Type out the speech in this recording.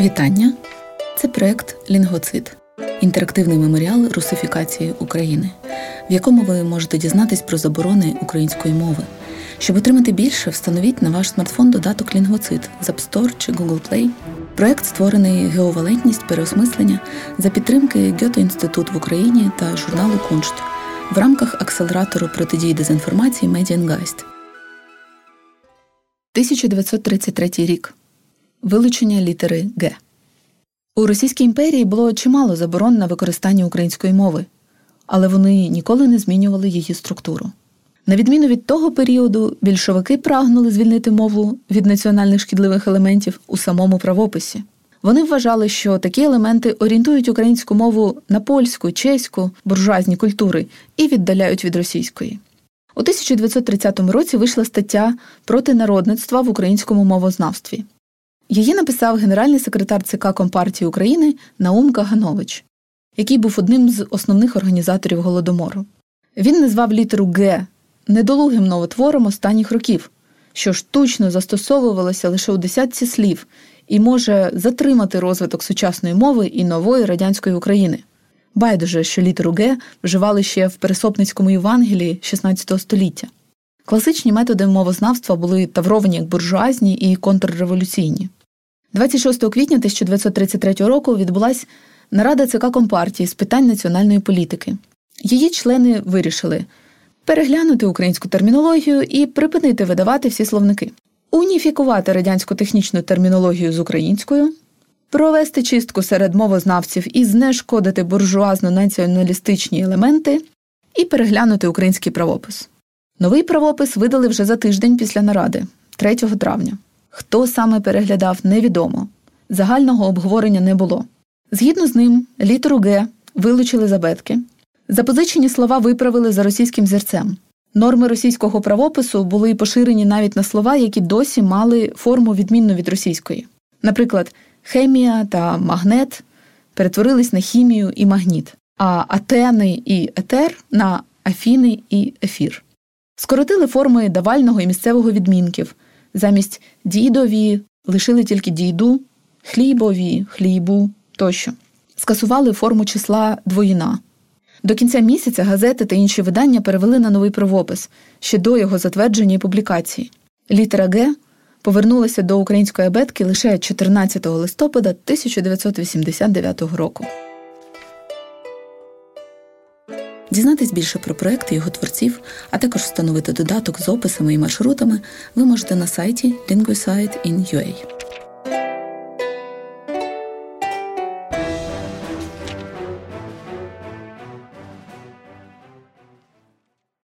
Вітання! Це проект Лінгвоцид інтерактивний меморіал русифікації України, в якому ви можете дізнатись про заборони української мови. Щоб отримати більше, встановіть на ваш смартфон додаток Лінгвоцид з App Store чи Google Play. Проект створений ГО Валентність переосмислення за підтримки Goethe-Institut в Україні та журналу Куншт в рамках акселератору протидії дезінформації Медіангайст. 1933 рік. Вилучення літери Г. У Російській імперії було чимало заборон на використання української мови, але вони ніколи не змінювали її структуру. На відміну від того періоду, більшовики прагнули звільнити мову від національних шкідливих елементів у самому правописі. Вони вважали, що такі елементи орієнтують українську мову на польську, чеську, буржуазні культури і віддаляють від російської. У 1930 році вийшла стаття проти народництва в українському мовознавстві. Її написав генеральний секретар ЦК Компартії України Наум Каганович, який був одним з основних організаторів голодомору. Він назвав літеру Г недолугим новотвором останніх років, що штучно застосовувалося лише у десятці слів і може затримати розвиток сучасної мови і нової радянської України. Байдуже, що літеру Г вживали ще в Пересопницькому Євангелії XVI століття. Класичні методи мовознавства були тавровані як буржуазні і контрреволюційні. 26 квітня 1933 року відбулася нарада ЦК Компартії з питань національної політики. Її члени вирішили переглянути українську термінологію і припинити видавати всі словники, уніфікувати радянську технічну термінологію з українською, провести чистку серед мовознавців і знешкодити буржуазно-націоналістичні елементи, і переглянути український правопис. Новий правопис видали вже за тиждень після наради, 3 травня. Хто саме переглядав, невідомо. Загального обговорення не було. Згідно з ним, літеру Г вилучили забетки. Запозичені слова виправили за російським зірцем. Норми російського правопису були поширені навіть на слова, які досі мали форму відмінну від російської. Наприклад, хемія та магнет перетворились на хімію і магніт, а атени і етер на афіни і ефір. Скоротили форми давального і місцевого відмінків. Замість дідові лишили тільки діду, хлібові, хлібу тощо. Скасували форму числа двоїна. До кінця місяця газети та інші видання перевели на новий правопис ще до його затвердження і публікації. Літера Г повернулася до української абетки лише 14 листопада 1989 року. Дізнатись більше про проекти його творців, а також встановити додаток з описами і маршрутами ви можете на сайті Linguicide in UA.